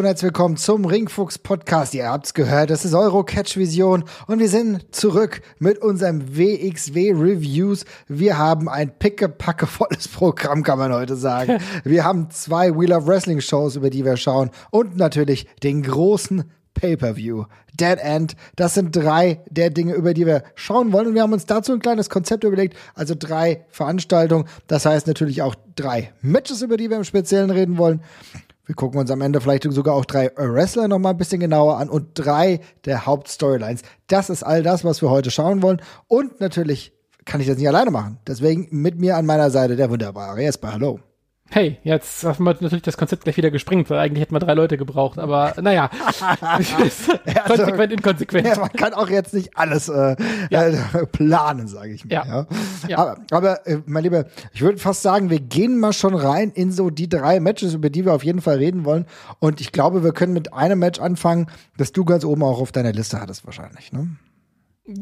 Und herzlich willkommen zum Ringfuchs Podcast. Ihr habt's gehört, das ist Euro Catch Vision und wir sind zurück mit unserem WXW Reviews. Wir haben ein pickepackevolles Programm, kann man heute sagen. Wir haben zwei Wheel of Wrestling Shows, über die wir schauen und natürlich den großen Pay-per-View. Dead End. Das sind drei der Dinge, über die wir schauen wollen. Und wir haben uns dazu ein kleines Konzept überlegt. Also drei Veranstaltungen. Das heißt natürlich auch drei Matches, über die wir im Speziellen reden wollen. Wir gucken uns am Ende vielleicht sogar auch drei Wrestler noch mal ein bisschen genauer an und drei der Hauptstorylines. Das ist all das, was wir heute schauen wollen. Und natürlich kann ich das nicht alleine machen. Deswegen mit mir an meiner Seite der wunderbare Jesper. Hallo. Hey, jetzt haben wir natürlich das Konzept gleich wieder gesprengt, weil eigentlich hätten wir drei Leute gebraucht, aber naja, also, konsequent, inkonsequent. Ja, man kann auch jetzt nicht alles äh, ja. äh, planen, sage ich mal. Ja. ja. Aber, aber äh, mein Lieber, ich würde fast sagen, wir gehen mal schon rein in so die drei Matches, über die wir auf jeden Fall reden wollen. Und ich glaube, wir können mit einem Match anfangen, das du ganz oben auch auf deiner Liste hattest wahrscheinlich, ne?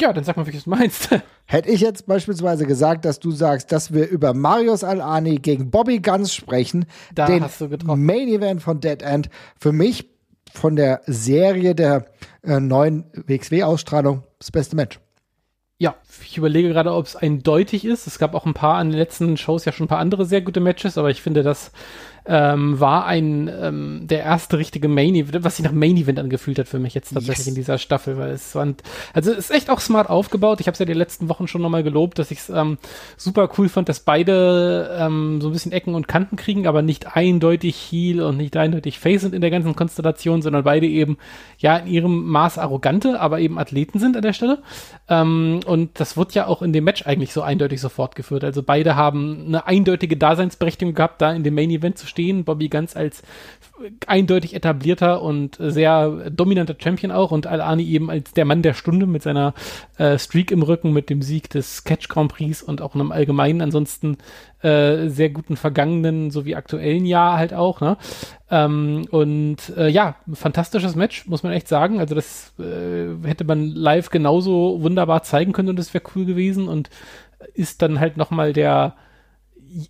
Ja, dann sag mal, welches du meinst. Hätte ich jetzt beispielsweise gesagt, dass du sagst, dass wir über Marius Al-Ani gegen Bobby Guns sprechen, da den Main Event von Dead End, für mich von der Serie der äh, neuen WXW-Ausstrahlung das beste Match. Ja, ich überlege gerade, ob es eindeutig ist. Es gab auch ein paar an den letzten Shows ja schon ein paar andere sehr gute Matches, aber ich finde, dass ähm, war ein ähm, der erste richtige Main Event, was sich nach Main Event angefühlt hat für mich jetzt tatsächlich yes. in dieser Staffel, weil es waren, also es ist echt auch smart aufgebaut. Ich habe es ja die letzten Wochen schon nochmal gelobt, dass ich es ähm, super cool fand, dass beide ähm, so ein bisschen Ecken und Kanten kriegen, aber nicht eindeutig Heel und nicht eindeutig Face sind in der ganzen Konstellation, sondern beide eben ja in ihrem Maß arrogante, aber eben Athleten sind an der Stelle. Ähm, und das wird ja auch in dem Match eigentlich so eindeutig so fortgeführt. Also beide haben eine eindeutige Daseinsberechtigung gehabt, da in dem Main Event zu stehen stehen. Bobby ganz als eindeutig etablierter und sehr dominanter Champion auch und Al-Ani eben als der Mann der Stunde mit seiner äh, Streak im Rücken, mit dem Sieg des Catch Grand Prix und auch einem allgemeinen ansonsten äh, sehr guten vergangenen sowie aktuellen Jahr halt auch. Ne? Ähm, und äh, ja, fantastisches Match, muss man echt sagen. Also das äh, hätte man live genauso wunderbar zeigen können und das wäre cool gewesen und ist dann halt nochmal der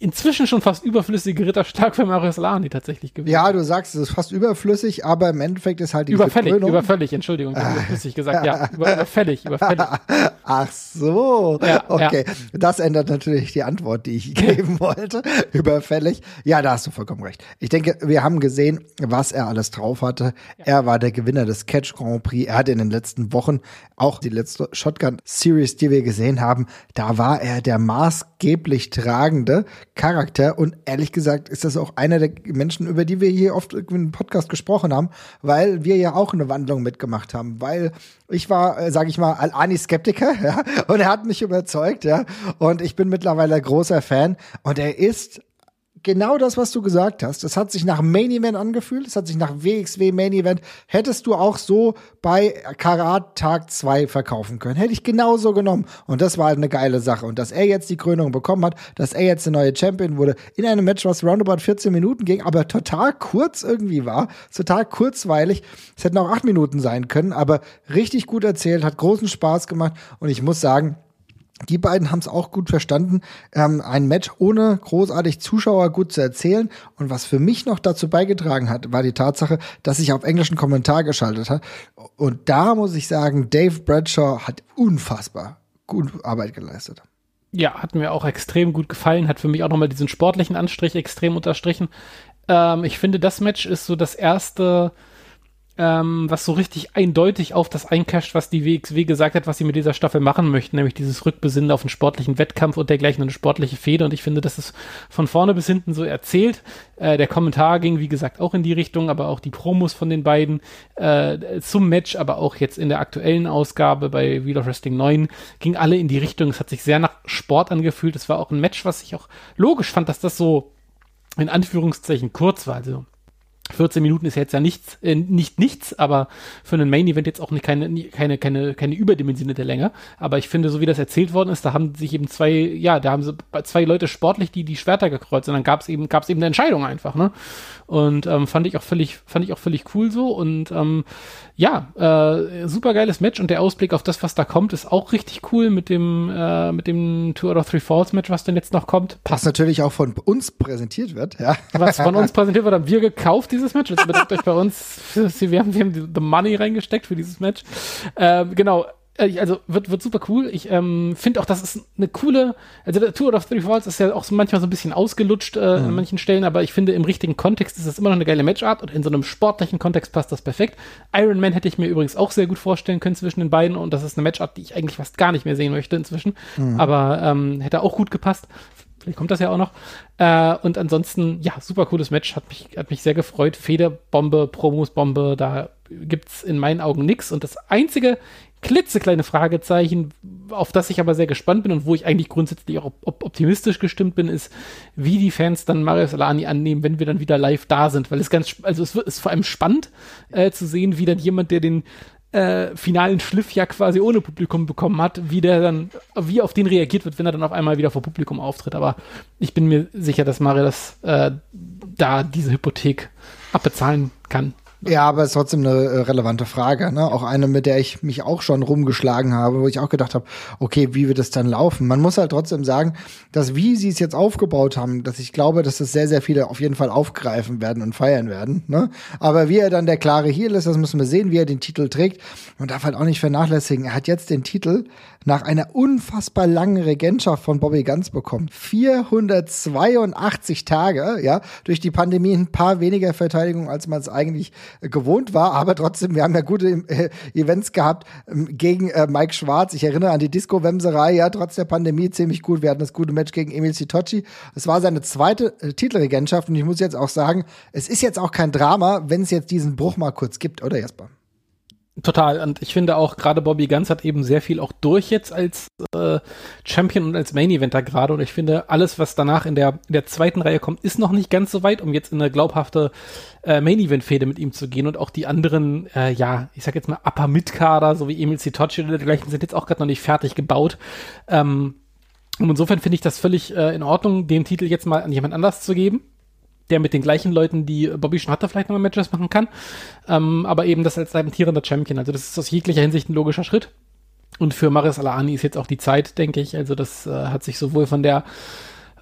inzwischen schon fast überflüssige Ritterschlag für Mario Solani tatsächlich gewesen. Ja, du sagst, es ist fast überflüssig, aber im Endeffekt ist halt die Überfällig, Krönung. überfällig, Entschuldigung, ich überflüssig gesagt, ja, über, überfällig, überfällig. Ach so, ja, okay. Ja. Das ändert natürlich die Antwort, die ich geben wollte. überfällig. Ja, da hast du vollkommen recht. Ich denke, wir haben gesehen, was er alles drauf hatte. Ja. Er war der Gewinner des Catch Grand Prix. Er hatte in den letzten Wochen auch die letzte Shotgun Series, die wir gesehen haben, da war er der maßgeblich tragende Charakter. Und ehrlich gesagt ist das auch einer der Menschen, über die wir hier oft im Podcast gesprochen haben, weil wir ja auch eine Wandlung mitgemacht haben. Weil ich war, äh, sage ich mal, Al-Ani-Skeptiker, ja, und er hat mich überzeugt, ja. Und ich bin mittlerweile großer Fan. Und er ist genau das, was du gesagt hast. Es hat sich nach Main Event angefühlt, es hat sich nach WXW Main Event. Hättest du auch so bei Karat Tag 2 verkaufen können. Hätte ich genauso genommen. Und das war halt eine geile Sache. Und dass er jetzt die Krönung bekommen hat, dass er jetzt der neue Champion wurde, in einem Match, was roundabout 14 Minuten ging, aber total kurz irgendwie war, total kurzweilig. Es hätten auch acht Minuten sein können, aber richtig gut erzählt, hat großen Spaß gemacht. Und ich muss sagen, die beiden haben es auch gut verstanden, ähm, ein Match ohne großartig Zuschauer gut zu erzählen. Und was für mich noch dazu beigetragen hat, war die Tatsache, dass ich auf englischen Kommentar geschaltet habe. Und da muss ich sagen, Dave Bradshaw hat unfassbar gut Arbeit geleistet. Ja, hat mir auch extrem gut gefallen, hat für mich auch nochmal diesen sportlichen Anstrich extrem unterstrichen. Ähm, ich finde, das Match ist so das erste ähm, was so richtig eindeutig auf das eincasht, was die WXW gesagt hat, was sie mit dieser Staffel machen möchten, nämlich dieses Rückbesinnen auf einen sportlichen Wettkampf und dergleichen eine sportliche Fehde. Und ich finde, das ist von vorne bis hinten so erzählt. Äh, der Kommentar ging, wie gesagt, auch in die Richtung, aber auch die Promos von den beiden äh, zum Match, aber auch jetzt in der aktuellen Ausgabe bei Wheel of Wrestling 9 ging alle in die Richtung. Es hat sich sehr nach Sport angefühlt. Es war auch ein Match, was ich auch logisch fand, dass das so in Anführungszeichen kurz war. Also 14 Minuten ist jetzt ja nichts, äh, nicht nichts, aber für einen Main Event jetzt auch nicht keine, keine, keine, keine überdimensionierte Länge. Aber ich finde, so wie das erzählt worden ist, da haben sich eben zwei, ja, da haben sie zwei Leute sportlich die, die Schwerter gekreuzt und dann gab es eben, gab es eben eine Entscheidung einfach, ne? Und ähm, fand ich auch völlig, fand ich auch völlig cool so. Und ähm, ja, äh, super geiles Match und der Ausblick auf das, was da kommt, ist auch richtig cool mit dem, äh, mit dem Two out of Three Falls Match, was denn jetzt noch kommt. Was natürlich auch von uns präsentiert wird, ja. Was von uns präsentiert wird, haben wir gekauft, dieses Match. Also bedankt euch bei uns. Wir haben, wir haben the money reingesteckt für dieses Match. Ähm, genau, äh, also wird, wird super cool. Ich ähm, finde auch, das ist eine coole, also der Tour of Three Falls ist ja auch so manchmal so ein bisschen ausgelutscht äh, mhm. an manchen Stellen, aber ich finde, im richtigen Kontext ist das immer noch eine geile Matchart und in so einem sportlichen Kontext passt das perfekt. Iron Man hätte ich mir übrigens auch sehr gut vorstellen können zwischen den beiden und das ist eine Matchart, die ich eigentlich fast gar nicht mehr sehen möchte inzwischen, mhm. aber ähm, hätte auch gut gepasst. Vielleicht kommt das ja auch noch. Äh, und ansonsten, ja, super cooles Match. Hat mich, hat mich sehr gefreut. Federbombe, Promos-Bombe, da gibt's in meinen Augen nix. Und das einzige klitzekleine Fragezeichen, auf das ich aber sehr gespannt bin und wo ich eigentlich grundsätzlich auch op optimistisch gestimmt bin, ist, wie die Fans dann Marius Alani annehmen, wenn wir dann wieder live da sind. Weil es ganz, also es ist vor allem spannend äh, zu sehen, wie dann jemand, der den äh, finalen Schliff ja quasi ohne Publikum bekommen hat, wie der dann, wie auf den reagiert wird, wenn er dann auf einmal wieder vor Publikum auftritt. Aber ich bin mir sicher, dass Mario das äh, da diese Hypothek abbezahlen kann. Ja, aber es ist trotzdem eine äh, relevante Frage. Ne? Auch eine, mit der ich mich auch schon rumgeschlagen habe, wo ich auch gedacht habe, okay, wie wird es dann laufen? Man muss halt trotzdem sagen, dass wie sie es jetzt aufgebaut haben, dass ich glaube, dass das sehr, sehr viele auf jeden Fall aufgreifen werden und feiern werden. Ne? Aber wie er dann der klare Heel ist, das müssen wir sehen, wie er den Titel trägt. Man darf halt auch nicht vernachlässigen. Er hat jetzt den Titel nach einer unfassbar langen Regentschaft von Bobby Guns bekommen. 482 Tage, ja, durch die Pandemie ein paar weniger Verteidigungen, als man es eigentlich gewohnt war, aber trotzdem, wir haben ja gute äh, Events gehabt ähm, gegen äh, Mike Schwarz. Ich erinnere an die Disco-Wemserei, ja, trotz der Pandemie ziemlich gut. Wir hatten das gute Match gegen Emil Sitocci. Es war seine zweite äh, Titelregentschaft und ich muss jetzt auch sagen, es ist jetzt auch kein Drama, wenn es jetzt diesen Bruch mal kurz gibt, oder Jasper? Total. Und ich finde auch, gerade Bobby Guns hat eben sehr viel auch durch jetzt als äh, Champion und als Main Eventer gerade. Und ich finde, alles, was danach in der, in der zweiten Reihe kommt, ist noch nicht ganz so weit, um jetzt in eine glaubhafte äh, Main Event-Fehde mit ihm zu gehen. Und auch die anderen, äh, ja, ich sag jetzt mal Upper Mid-Kader, so wie Emil Sitocci oder dergleichen, sind jetzt auch gerade noch nicht fertig gebaut. Ähm, und insofern finde ich das völlig äh, in Ordnung, den Titel jetzt mal an jemand anders zu geben der mit den gleichen Leuten, die Bobby schon hatte, vielleicht nochmal Matches machen kann. Ähm, aber eben das als amtierender Champion. Also das ist aus jeglicher Hinsicht ein logischer Schritt. Und für Marius Alani ist jetzt auch die Zeit, denke ich. Also das äh, hat sich sowohl von der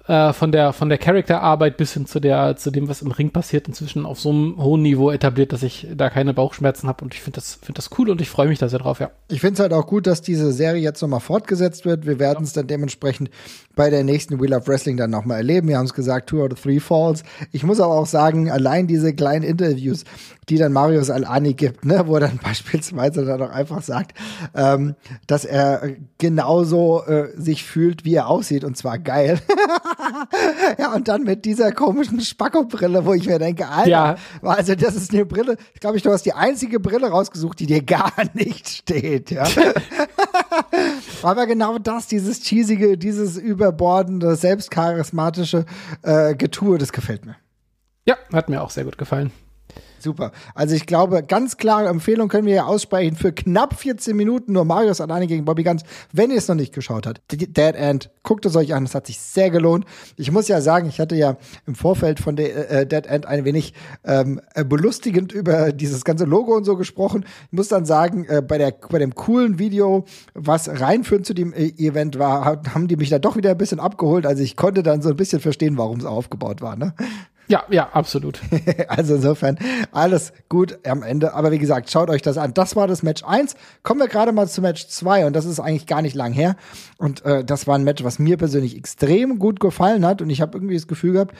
äh, von der von der Charakterarbeit bis hin zu der zu dem, was im Ring passiert, inzwischen auf so einem hohen Niveau etabliert, dass ich da keine Bauchschmerzen habe und ich finde das finde das cool und ich freue mich da sehr drauf, ja. Ich finde es halt auch gut, dass diese Serie jetzt nochmal fortgesetzt wird. Wir werden es dann dementsprechend bei der nächsten Wheel of Wrestling dann nochmal erleben. Wir haben es gesagt, two out of three falls. Ich muss aber auch sagen, allein diese kleinen Interviews, die dann Marius Alani gibt, ne, wo er dann beispielsweise dann auch einfach sagt, ähm, dass er genauso äh, sich fühlt, wie er aussieht und zwar geil. ja, und dann mit dieser komischen Spacko-Brille, wo ich mir denke, Alter, ja. also das ist eine Brille, ich glaube, ich, du hast die einzige Brille rausgesucht, die dir gar nicht steht, ja. Aber genau das, dieses cheesige, dieses überbordende, selbstcharismatische äh, Getue, das gefällt mir. Ja, hat mir auch sehr gut gefallen. Super. Also ich glaube, ganz klare Empfehlung können wir ja aussprechen für knapp 14 Minuten nur Marius alleine gegen Bobby Guns, wenn ihr es noch nicht geschaut habt. Dead End, guckt es euch an, es hat sich sehr gelohnt. Ich muss ja sagen, ich hatte ja im Vorfeld von äh, Dead End ein wenig ähm, äh, belustigend über dieses ganze Logo und so gesprochen. Ich muss dann sagen, äh, bei, der, bei dem coolen Video, was reinführend zu dem äh, Event war, haben die mich da doch wieder ein bisschen abgeholt. Also ich konnte dann so ein bisschen verstehen, warum es aufgebaut war. Ne? Ja, ja, absolut. also insofern alles gut am Ende. Aber wie gesagt, schaut euch das an. Das war das Match 1. Kommen wir gerade mal zu Match 2 und das ist eigentlich gar nicht lang her. Und äh, das war ein Match, was mir persönlich extrem gut gefallen hat. Und ich habe irgendwie das Gefühl gehabt,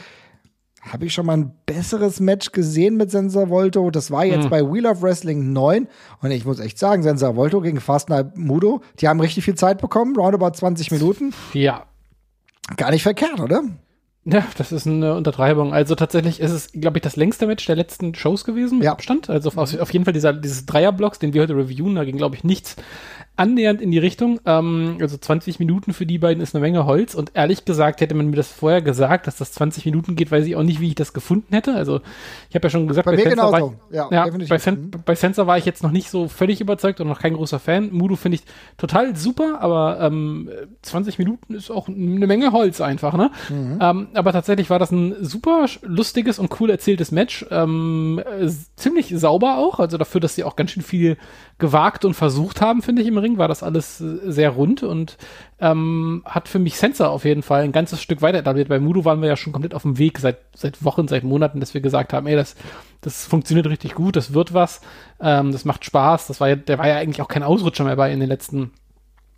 habe ich schon mal ein besseres Match gesehen mit Sensor Volto. Das war jetzt mhm. bei Wheel of Wrestling 9. Und ich muss echt sagen, Sensor Volto gegen Fastner Mudo, die haben richtig viel Zeit bekommen, roundabout 20 Minuten. Ja. Gar nicht verkehrt, oder? Ja, das ist eine Untertreibung. Also tatsächlich ist es, glaube ich, das längste Match der letzten Shows gewesen mit ja. Abstand. Also auf, auf jeden Fall dieser, dieses Dreierblocks, den wir heute reviewen, da ging, glaube ich, nichts annähernd in die Richtung. Ähm, also 20 Minuten für die beiden ist eine Menge Holz. Und ehrlich gesagt, hätte man mir das vorher gesagt, dass das 20 Minuten geht, weiß ich auch nicht, wie ich das gefunden hätte. Also ich habe ja schon gesagt, bei, bei Sensor, war ich, ja, ja, bei, bei Sensor war ich jetzt noch nicht so völlig überzeugt und noch kein großer Fan. Mudo finde ich total super, aber ähm, 20 Minuten ist auch eine Menge Holz einfach. Ne? Mhm. Ähm, aber tatsächlich war das ein super lustiges und cool erzähltes Match. Ähm, äh, ziemlich sauber auch, also dafür, dass sie auch ganz schön viel gewagt und versucht haben, finde ich im Ring war das alles sehr rund und ähm, hat für mich Sensor auf jeden Fall ein ganzes Stück weiter etabliert. Bei Mudo waren wir ja schon komplett auf dem Weg seit, seit Wochen, seit Monaten, dass wir gesagt haben, ey, das, das funktioniert richtig gut, das wird was, ähm, das macht Spaß. Das war ja, der war ja eigentlich auch kein Ausrutscher mehr bei in den letzten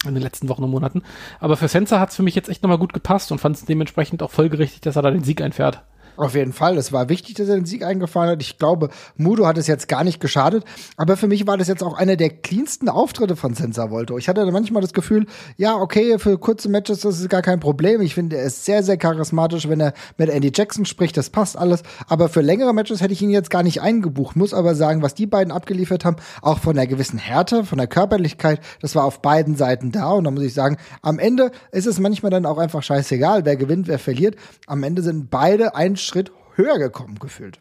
in den letzten Wochen und Monaten. Aber für Sensor hat es für mich jetzt echt nochmal gut gepasst und fand es dementsprechend auch folgerichtig, dass er da den Sieg einfährt. Auf jeden Fall. Es war wichtig, dass er den Sieg eingefahren hat. Ich glaube, Mudo hat es jetzt gar nicht geschadet. Aber für mich war das jetzt auch einer der cleansten Auftritte von Sensor Volto. Ich hatte manchmal das Gefühl, ja, okay, für kurze Matches das ist gar kein Problem. Ich finde, er ist sehr, sehr charismatisch, wenn er mit Andy Jackson spricht. Das passt alles. Aber für längere Matches hätte ich ihn jetzt gar nicht eingebucht. Muss aber sagen, was die beiden abgeliefert haben, auch von der gewissen Härte, von der Körperlichkeit, das war auf beiden Seiten da. Und da muss ich sagen, am Ende ist es manchmal dann auch einfach scheißegal, wer gewinnt, wer verliert. Am Ende sind beide ein Schritt höher gekommen gefühlt.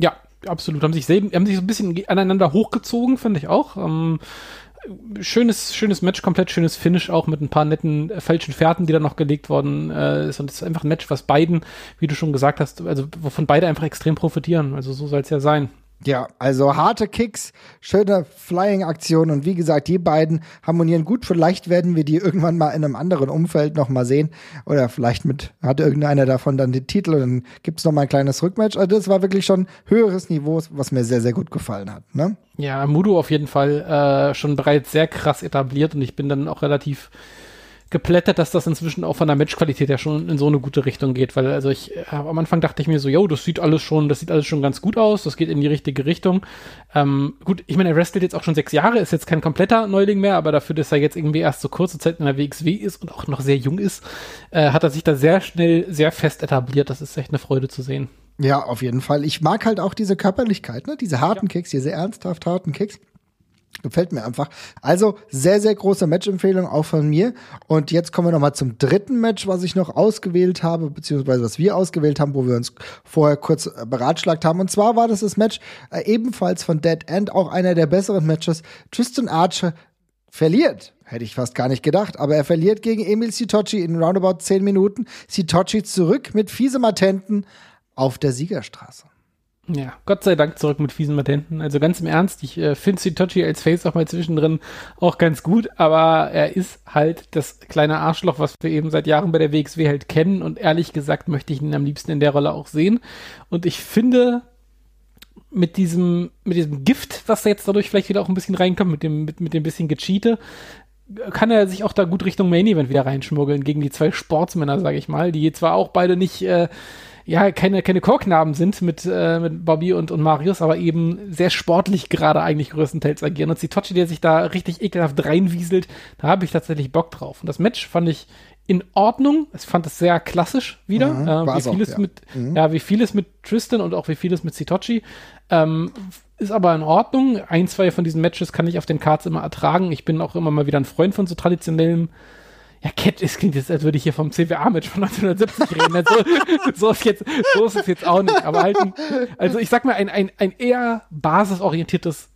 Ja, absolut. Haben sich, selben, haben sich so ein bisschen aneinander hochgezogen, finde ich auch. Ähm, schönes, schönes Match, komplett schönes Finish auch mit ein paar netten äh, falschen Fährten, die da noch gelegt worden äh, ist. Und es ist einfach ein Match, was beiden, wie du schon gesagt hast, also wovon beide einfach extrem profitieren. Also so soll es ja sein. Ja, also harte Kicks, schöne Flying-Aktionen und wie gesagt, die beiden harmonieren gut. Vielleicht werden wir die irgendwann mal in einem anderen Umfeld noch mal sehen oder vielleicht mit hat irgendeiner davon dann den Titel und dann gibt's noch mal ein kleines Rückmatch. Also das war wirklich schon höheres Niveau, was mir sehr sehr gut gefallen hat. Ne? Ja, Mudo auf jeden Fall äh, schon bereits sehr krass etabliert und ich bin dann auch relativ geplättert, dass das inzwischen auch von der Matchqualität ja schon in so eine gute Richtung geht, weil also ich äh, am Anfang dachte ich mir so, yo, das sieht alles schon, das sieht alles schon ganz gut aus, das geht in die richtige Richtung. Ähm, gut, ich meine, er wrestelt jetzt auch schon sechs Jahre, ist jetzt kein kompletter Neuling mehr, aber dafür, dass er jetzt irgendwie erst so kurze Zeit in der WXW ist und auch noch sehr jung ist, äh, hat er sich da sehr schnell sehr fest etabliert. Das ist echt eine Freude zu sehen. Ja, auf jeden Fall. Ich mag halt auch diese Körperlichkeit, ne? diese harten ja. Kicks, diese ernsthaft harten Kicks. Gefällt mir einfach. Also sehr, sehr große Matchempfehlung auch von mir. Und jetzt kommen wir nochmal zum dritten Match, was ich noch ausgewählt habe, beziehungsweise was wir ausgewählt haben, wo wir uns vorher kurz äh, beratschlagt haben. Und zwar war das das Match äh, ebenfalls von Dead End, auch einer der besseren Matches. Tristan Archer verliert. Hätte ich fast gar nicht gedacht. Aber er verliert gegen Emil Sitochi in roundabout 10 Minuten. Sitochi zurück mit fiesem Attenten auf der Siegerstraße. Ja, Gott sei Dank zurück mit fiesen Matenten. Also ganz im Ernst, ich äh, finde Sitochi als Face auch mal zwischendrin auch ganz gut, aber er ist halt das kleine Arschloch, was wir eben seit Jahren bei der WXW halt kennen und ehrlich gesagt möchte ich ihn am liebsten in der Rolle auch sehen. Und ich finde, mit diesem, mit diesem Gift, was da jetzt dadurch vielleicht wieder auch ein bisschen reinkommt, mit dem, mit, mit dem bisschen Gecheate, kann er sich auch da gut Richtung Main Event wieder reinschmuggeln gegen die zwei Sportsmänner, sage ich mal, die zwar auch beide nicht äh, ja, keine, keine Chorknaben sind mit, äh, mit Bobby und, und Marius, aber eben sehr sportlich gerade eigentlich größtenteils agieren. Und Sitochi, der sich da richtig ekelhaft reinwieselt, da habe ich tatsächlich Bock drauf. Und das Match fand ich in Ordnung. Ich fand es sehr klassisch wieder. Mhm, äh, wie vieles ja. mit, mhm. ja, wie vieles mit Tristan und auch wie vieles mit Sitochi. Ähm, ist aber in Ordnung. Ein, zwei von diesen Matches kann ich auf den Cards immer ertragen. Ich bin auch immer mal wieder ein Freund von so traditionellem ja, Cat, es klingt jetzt, als würde ich hier vom CWA-Match von 1970 reden. Also, so, ist jetzt, so ist es jetzt auch nicht. Aber halt, ein, also ich sag mal, ein, ein, ein eher basisorientiertes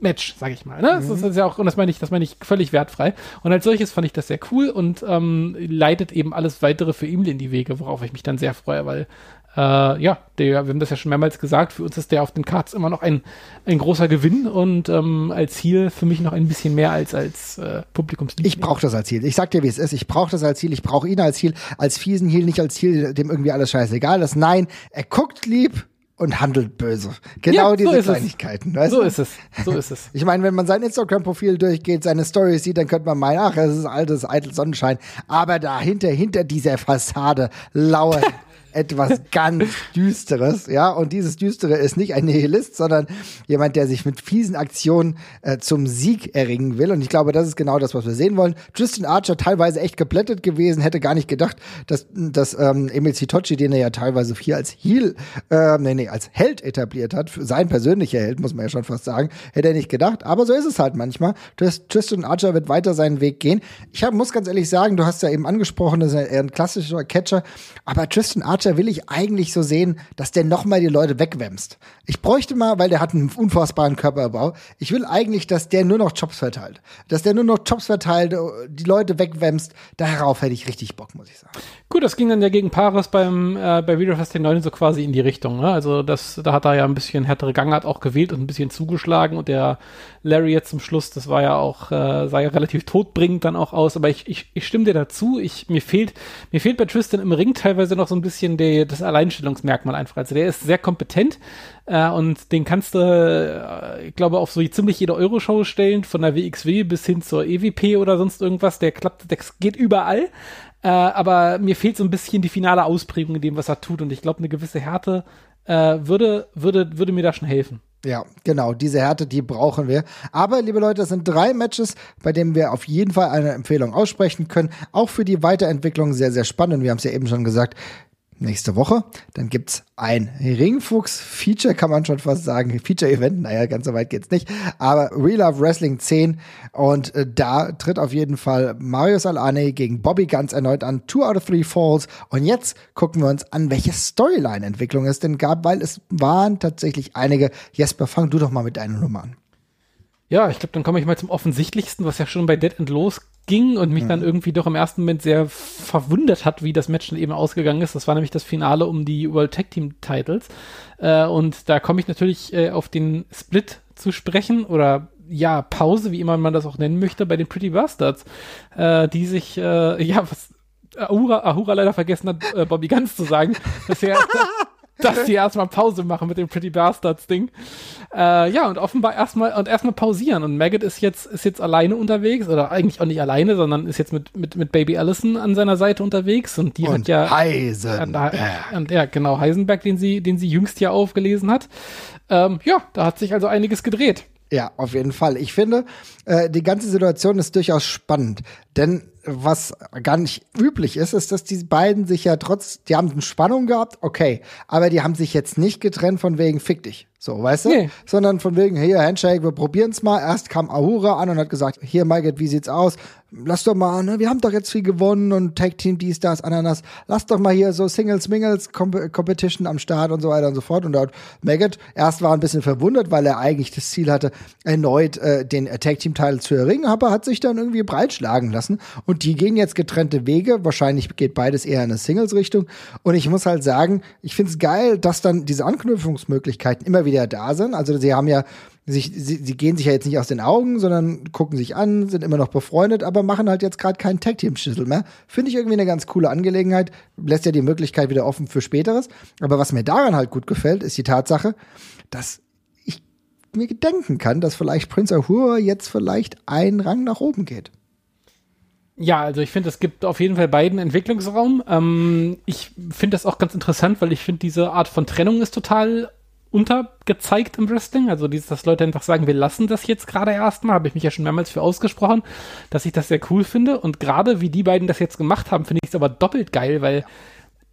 Match, sag ich mal. Ne? Mhm. Das ist ja auch, und das meine ich, das meine ich völlig wertfrei. Und als solches fand ich das sehr cool und ähm, leitet eben alles weitere für Emil in die Wege, worauf ich mich dann sehr freue, weil äh, ja, der, wir haben das ja schon mehrmals gesagt, für uns ist der auf den Cards immer noch ein, ein großer Gewinn und ähm, als Ziel für mich noch ein bisschen mehr als als äh, Publikumsliebling. Ich brauche das als Ziel. Ich sag dir, wie es ist. Ich brauche das als Ziel. Ich brauche ihn als Ziel, als fiesen Heal, nicht als Ziel, dem irgendwie alles scheißegal ist. Nein, er guckt lieb, und handelt böse. Genau ja, diese Kleinigkeiten. Weißt so du? ist es. So ist es. Ich meine, wenn man sein Instagram-Profil durchgeht, seine Stories sieht, dann könnte man meinen, ach, es ist altes, eitel Sonnenschein. Aber dahinter, hinter dieser Fassade lauert etwas ganz Düsteres, ja. Und dieses Düstere ist nicht ein Nihilist, sondern jemand, der sich mit fiesen Aktionen äh, zum Sieg erringen will. Und ich glaube, das ist genau das, was wir sehen wollen. Tristan Archer teilweise echt geplättet gewesen, hätte gar nicht gedacht, dass, dass ähm, Emil Sitochi, den er ja teilweise hier als Heel, äh, nee, nee, als Held etabliert hat, sein persönlicher Held, muss man ja schon fast sagen, hätte er nicht gedacht. Aber so ist es halt manchmal. Tristan Archer wird weiter seinen Weg gehen. Ich hab, muss ganz ehrlich sagen, du hast ja eben angesprochen, das ist ja eher ein klassischer Catcher, aber Tristan Archer Archer will ich eigentlich so sehen, dass der noch mal die Leute wegwämst. Ich bräuchte mal, weil der hat einen unfassbaren Körperbau. Ich will eigentlich, dass der nur noch Jobs verteilt. Dass der nur noch Jobs verteilt, die Leute wegwämst. Darauf hätte ich richtig Bock, muss ich sagen. Gut, das ging dann ja gegen Paris beim, äh, bei Video Fast 9 so quasi in die Richtung. Ne? Also das, da hat er ja ein bisschen härtere Gangart auch gewählt und ein bisschen zugeschlagen und der Larry jetzt zum Schluss, das war ja auch, äh, sah ja relativ todbringend dann auch aus. Aber ich, ich, ich stimme dir dazu. Ich, mir fehlt, mir fehlt bei Tristan im Ring teilweise noch so ein bisschen die, das Alleinstellungsmerkmal einfach. Also der ist sehr kompetent äh, und den kannst du, äh, ich glaube, auf so ziemlich jede Euro-Show stellen, von der WXW bis hin zur EWP oder sonst irgendwas. Der klappt, der geht überall. Äh, aber mir fehlt so ein bisschen die finale Ausprägung in dem, was er tut. Und ich glaube, eine gewisse Härte äh, würde, würde, würde mir da schon helfen. Ja, genau, diese Härte, die brauchen wir. Aber, liebe Leute, das sind drei Matches, bei denen wir auf jeden Fall eine Empfehlung aussprechen können. Auch für die Weiterentwicklung sehr, sehr spannend. Wir haben es ja eben schon gesagt, nächste Woche. Dann gibt's ein Ringfuchs-Feature, kann man schon fast sagen. Feature-Event, naja, ganz so weit geht's nicht. Aber Real Love Wrestling 10. Und äh, da tritt auf jeden Fall Marius Alane gegen Bobby Guns erneut an. Two out of three falls. Und jetzt gucken wir uns an, welche Storyline-Entwicklung es denn gab, weil es waren tatsächlich einige. Jesper, fang du doch mal mit deiner Nummer an. Ja, ich glaube, dann komme ich mal zum offensichtlichsten, was ja schon bei Dead End losging und mich mhm. dann irgendwie doch im ersten Moment sehr verwundert hat, wie das Match dann eben ausgegangen ist. Das war nämlich das Finale um die World Tag Team Titles. Äh, und da komme ich natürlich äh, auf den Split zu sprechen oder ja, Pause, wie immer man das auch nennen möchte, bei den Pretty Bastards, äh, die sich, äh, ja, was Ahura, Ahura leider vergessen hat, äh, Bobby Ganz zu sagen, dass er dass die erstmal Pause machen mit dem Pretty Bastards Ding. Äh, ja, und offenbar erstmal und erstmal pausieren. Und Maggot ist jetzt, ist jetzt alleine unterwegs, oder eigentlich auch nicht alleine, sondern ist jetzt mit, mit, mit Baby Allison an seiner Seite unterwegs. Und die und hat ja. Heisenberg. Und, ja, genau, Heisenberg, den sie, den sie jüngst ja aufgelesen hat. Ähm, ja, da hat sich also einiges gedreht. Ja, auf jeden Fall. Ich finde, äh, die ganze Situation ist durchaus spannend, denn was gar nicht üblich ist, ist, dass die beiden sich ja trotz, die haben eine Spannung gehabt, okay, aber die haben sich jetzt nicht getrennt von wegen fick dich. So, weißt du? Nee. Sondern von wegen, hier, Handshake, wir probieren's mal. Erst kam Ahura an und hat gesagt, hier, Margaret, wie sieht's aus? Lass doch mal, ne, wir haben doch jetzt viel gewonnen und Tag Team dies, das, Ananas. Lass doch mal hier so Singles, Mingles, Com Competition am Start und so weiter und so fort. Und dort Maggot erst war ein bisschen verwundert, weil er eigentlich das Ziel hatte, erneut äh, den Tag Team Title zu erringen, aber hat sich dann irgendwie breitschlagen lassen. Und die gehen jetzt getrennte Wege. Wahrscheinlich geht beides eher in eine Singles-Richtung. Und ich muss halt sagen, ich find's geil, dass dann diese Anknüpfungsmöglichkeiten immer wieder da sind. Also sie haben ja sich, sie, sie gehen sich ja jetzt nicht aus den Augen, sondern gucken sich an, sind immer noch befreundet, aber machen halt jetzt gerade keinen Tag-Team-Schüssel mehr. Finde ich irgendwie eine ganz coole Angelegenheit. Lässt ja die Möglichkeit wieder offen für Späteres. Aber was mir daran halt gut gefällt, ist die Tatsache, dass ich mir denken kann, dass vielleicht Prince Ahura jetzt vielleicht einen Rang nach oben geht. Ja, also ich finde, es gibt auf jeden Fall beiden Entwicklungsraum. Ähm, ich finde das auch ganz interessant, weil ich finde, diese Art von Trennung ist total untergezeigt im Wrestling. Also dieses, dass Leute einfach sagen, wir lassen das jetzt gerade erstmal, habe ich mich ja schon mehrmals für ausgesprochen, dass ich das sehr cool finde. Und gerade wie die beiden das jetzt gemacht haben, finde ich es aber doppelt geil, weil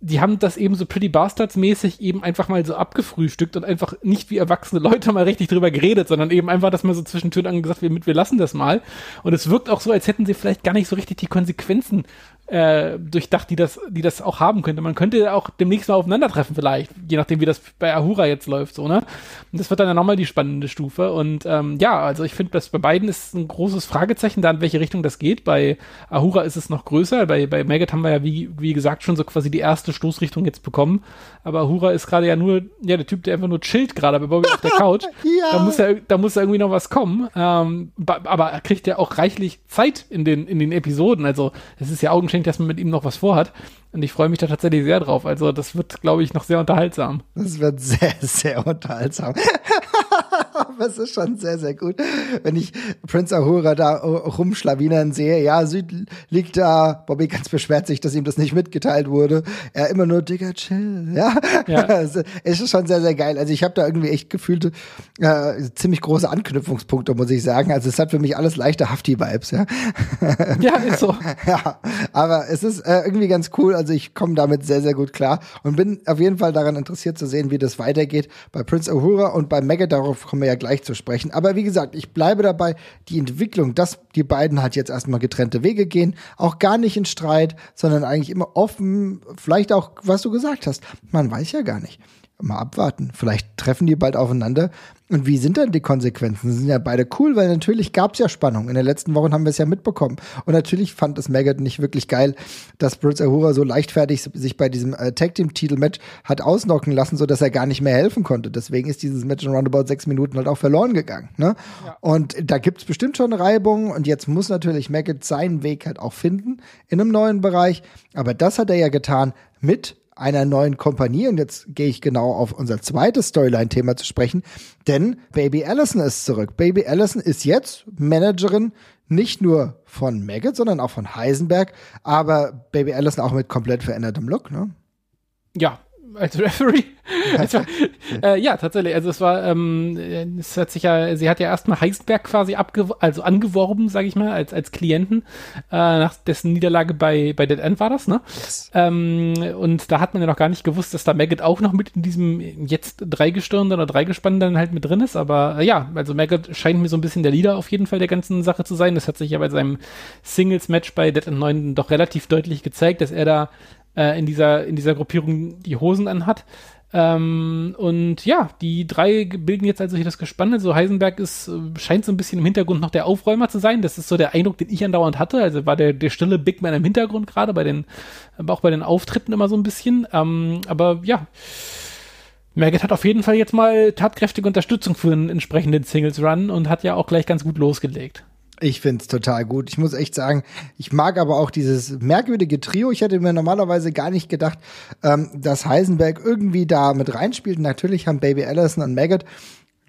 die haben das eben so Pretty Bastards mäßig eben einfach mal so abgefrühstückt und einfach nicht wie erwachsene Leute mal richtig drüber geredet, sondern eben einfach, dass man so zwischentür angesagt, wir, wir lassen das mal. Und es wirkt auch so, als hätten sie vielleicht gar nicht so richtig die Konsequenzen äh, durchdacht, die das, die das auch haben könnte. Man könnte auch demnächst mal aufeinandertreffen vielleicht, je nachdem, wie das bei Ahura jetzt läuft, so, ne? Und das wird dann ja nochmal die spannende Stufe. Und ähm, ja, also ich finde, dass bei beiden ist ein großes Fragezeichen da, in welche Richtung das geht. Bei Ahura ist es noch größer. Bei, bei Maggot haben wir ja, wie, wie gesagt, schon so quasi die erste Stoßrichtung jetzt bekommen. Aber Ahura ist gerade ja nur, ja, der Typ, der einfach nur chillt gerade bei Bobby auf der Couch. ja. Da muss ja, da muss ja irgendwie noch was kommen. Ähm, aber er kriegt ja auch reichlich Zeit in den, in den Episoden. Also, es ist ja augenscheinlich denkt, dass man mit ihm noch was vorhat. Und ich freue mich da tatsächlich sehr drauf. Also das wird, glaube ich, noch sehr unterhaltsam. Das wird sehr, sehr unterhaltsam. Aber es ist schon sehr, sehr gut, wenn ich Prince Ahura da rumschlawinern sehe. Ja, Süd liegt da. Bobby ganz beschwert sich, dass ihm das nicht mitgeteilt wurde. Er immer nur, Digga, chill. Ja, ja. es ist schon sehr, sehr geil. Also ich habe da irgendwie echt gefühlte äh, ziemlich große Anknüpfungspunkte, muss ich sagen. Also es hat für mich alles leichte Hafti-Vibes. Ja? ja, ist so. ja, aber es ist äh, irgendwie ganz cool. Also ich komme damit sehr, sehr gut klar und bin auf jeden Fall daran interessiert zu sehen, wie das weitergeht bei Prince Ahura und bei Mega. Darauf kommen wir ja gleich zu sprechen. Aber wie gesagt, ich bleibe dabei, die Entwicklung, dass die beiden halt jetzt erstmal getrennte Wege gehen, auch gar nicht in Streit, sondern eigentlich immer offen, vielleicht auch, was du gesagt hast, man weiß ja gar nicht mal abwarten. Vielleicht treffen die bald aufeinander. Und wie sind dann die Konsequenzen? Sie sind ja beide cool, weil natürlich gab es ja Spannung. In den letzten Wochen haben wir es ja mitbekommen. Und natürlich fand es Maggot nicht wirklich geil, dass Prince Ahura so leichtfertig sich bei diesem äh, Tag Team Titel Match hat ausnocken lassen, so dass er gar nicht mehr helfen konnte. Deswegen ist dieses Match in roundabout sechs Minuten halt auch verloren gegangen. Ne? Ja. Und da gibt's bestimmt schon Reibung. Und jetzt muss natürlich Maggot seinen Weg halt auch finden in einem neuen Bereich. Aber das hat er ja getan mit einer neuen Kompanie. Und jetzt gehe ich genau auf unser zweites Storyline-Thema zu sprechen, denn Baby Allison ist zurück. Baby Allison ist jetzt Managerin nicht nur von Maggot, sondern auch von Heisenberg, aber Baby Allison auch mit komplett verändertem Look, ne? Ja, als Referee. war, äh, ja, tatsächlich. Also es war, ähm, es hat sich ja, sie hat ja erstmal Heisenberg quasi abge also angeworben, sage ich mal, als als Klienten äh, nach dessen Niederlage bei bei Dead End war das, ne? Yes. Ähm, und da hat man ja noch gar nicht gewusst, dass da Maggot auch noch mit in diesem jetzt dreigestirnten oder dreigespannten halt mit drin ist. Aber äh, ja, also Maggot scheint mir so ein bisschen der Leader auf jeden Fall der ganzen Sache zu sein. Das hat sich ja bei seinem Singles-Match bei Dead End 9 doch relativ deutlich gezeigt, dass er da äh, in, dieser, in dieser Gruppierung die Hosen anhat. Ähm, und ja, die drei bilden jetzt also hier das Gespann. Also Heisenberg ist, äh, scheint so ein bisschen im Hintergrund noch der Aufräumer zu sein. Das ist so der Eindruck, den ich andauernd hatte. Also war der, der stille Big Man im Hintergrund gerade bei den, aber auch bei den Auftritten immer so ein bisschen. Ähm, aber ja. Maggot hat auf jeden Fall jetzt mal tatkräftige Unterstützung für einen entsprechenden Singles Run und hat ja auch gleich ganz gut losgelegt. Ich find's total gut. Ich muss echt sagen, ich mag aber auch dieses merkwürdige Trio. Ich hätte mir normalerweise gar nicht gedacht, ähm, dass Heisenberg irgendwie da mit reinspielt. Natürlich haben Baby Allison und Maggot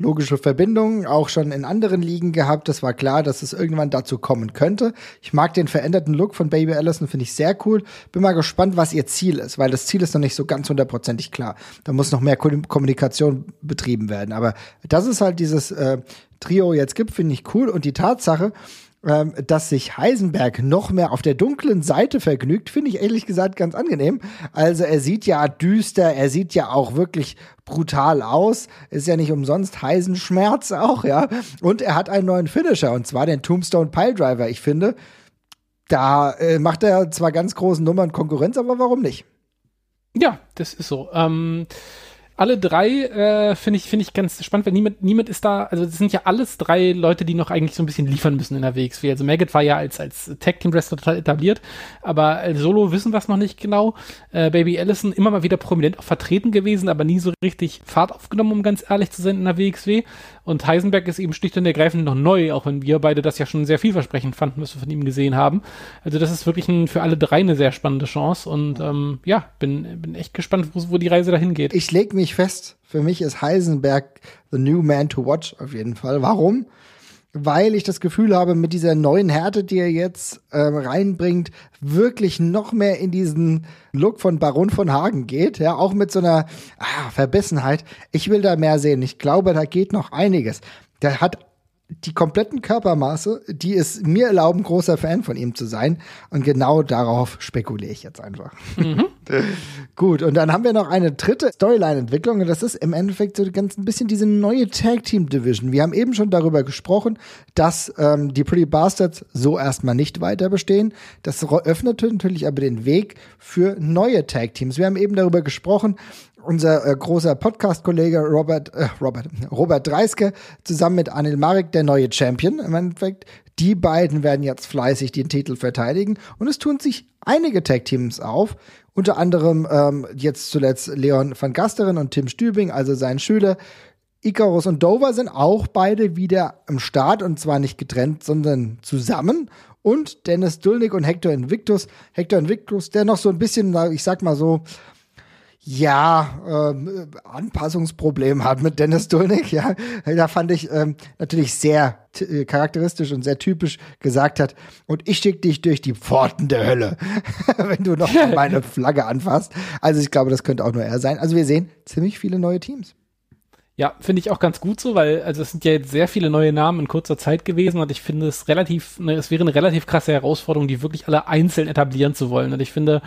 logische Verbindungen auch schon in anderen Ligen gehabt. Das war klar, dass es irgendwann dazu kommen könnte. Ich mag den veränderten Look von Baby Allison, finde ich sehr cool. Bin mal gespannt, was ihr Ziel ist, weil das Ziel ist noch nicht so ganz hundertprozentig klar. Da muss noch mehr Kommunikation betrieben werden. Aber das ist halt dieses äh, Trio jetzt gibt, finde ich cool. Und die Tatsache, ähm, dass sich Heisenberg noch mehr auf der dunklen Seite vergnügt, finde ich ehrlich gesagt ganz angenehm. Also er sieht ja düster, er sieht ja auch wirklich brutal aus. Ist ja nicht umsonst Heisenschmerz auch, ja. Und er hat einen neuen Finisher, und zwar den Tombstone Piledriver. Ich finde, da äh, macht er zwar ganz großen Nummern Konkurrenz, aber warum nicht? Ja, das ist so. Ähm alle drei äh, finde ich, finde ich ganz spannend, weil niemand, niemand ist da, also das sind ja alles drei Leute, die noch eigentlich so ein bisschen liefern müssen in der WXW. Also Maggot war ja als, als Tag-Team-Wrestler total etabliert, aber Solo wissen wir es noch nicht genau. Äh, Baby Allison immer mal wieder prominent auch vertreten gewesen, aber nie so richtig Fahrt aufgenommen, um ganz ehrlich zu sein in der WXW. Und Heisenberg ist eben schlicht und ergreifend noch neu, auch wenn wir beide das ja schon sehr vielversprechend fanden, was wir von ihm gesehen haben. Also das ist wirklich ein, für alle drei eine sehr spannende Chance und ähm, ja, bin, bin echt gespannt, wo, wo die Reise dahin geht. Ich leg mich fest, für mich ist Heisenberg the new man to watch auf jeden Fall. Warum? weil ich das Gefühl habe, mit dieser neuen Härte, die er jetzt äh, reinbringt, wirklich noch mehr in diesen Look von Baron von Hagen geht. Ja, auch mit so einer ah, Verbissenheit. Ich will da mehr sehen. Ich glaube, da geht noch einiges. Der hat die kompletten Körpermaße, die es mir erlauben, großer Fan von ihm zu sein. Und genau darauf spekuliere ich jetzt einfach. Mhm. Gut, und dann haben wir noch eine dritte Storyline-Entwicklung. Und das ist im Endeffekt so ganz ein bisschen diese neue Tag-Team-Division. Wir haben eben schon darüber gesprochen, dass ähm, die Pretty Bastards so erstmal nicht weiter bestehen. Das öffnet natürlich aber den Weg für neue Tag-Teams. Wir haben eben darüber gesprochen, unser äh, großer Podcast-Kollege Robert, äh, Robert, Robert Dreiske zusammen mit Anil Marek, der neue Champion im Endeffekt. Die beiden werden jetzt fleißig den Titel verteidigen und es tun sich einige Tag-Teams auf. Unter anderem ähm, jetzt zuletzt Leon van Gasteren und Tim Stübing, also sein Schüler. Icarus und Dover sind auch beide wieder am Start und zwar nicht getrennt, sondern zusammen. Und Dennis Dulnik und Hector Invictus. Hector Invictus, der noch so ein bisschen, ich sag mal so, ja, ähm, Anpassungsproblem hat mit Dennis Dulnik, ja. Da fand ich ähm, natürlich sehr äh, charakteristisch und sehr typisch gesagt hat, und ich schicke dich durch die Pforten der Hölle, wenn du noch meine Flagge anfasst. Also ich glaube, das könnte auch nur er sein. Also wir sehen ziemlich viele neue Teams. Ja, finde ich auch ganz gut so, weil also es sind ja jetzt sehr viele neue Namen in kurzer Zeit gewesen und ich finde es relativ, ne, es wäre eine relativ krasse Herausforderung, die wirklich alle einzeln etablieren zu wollen. Und ich finde,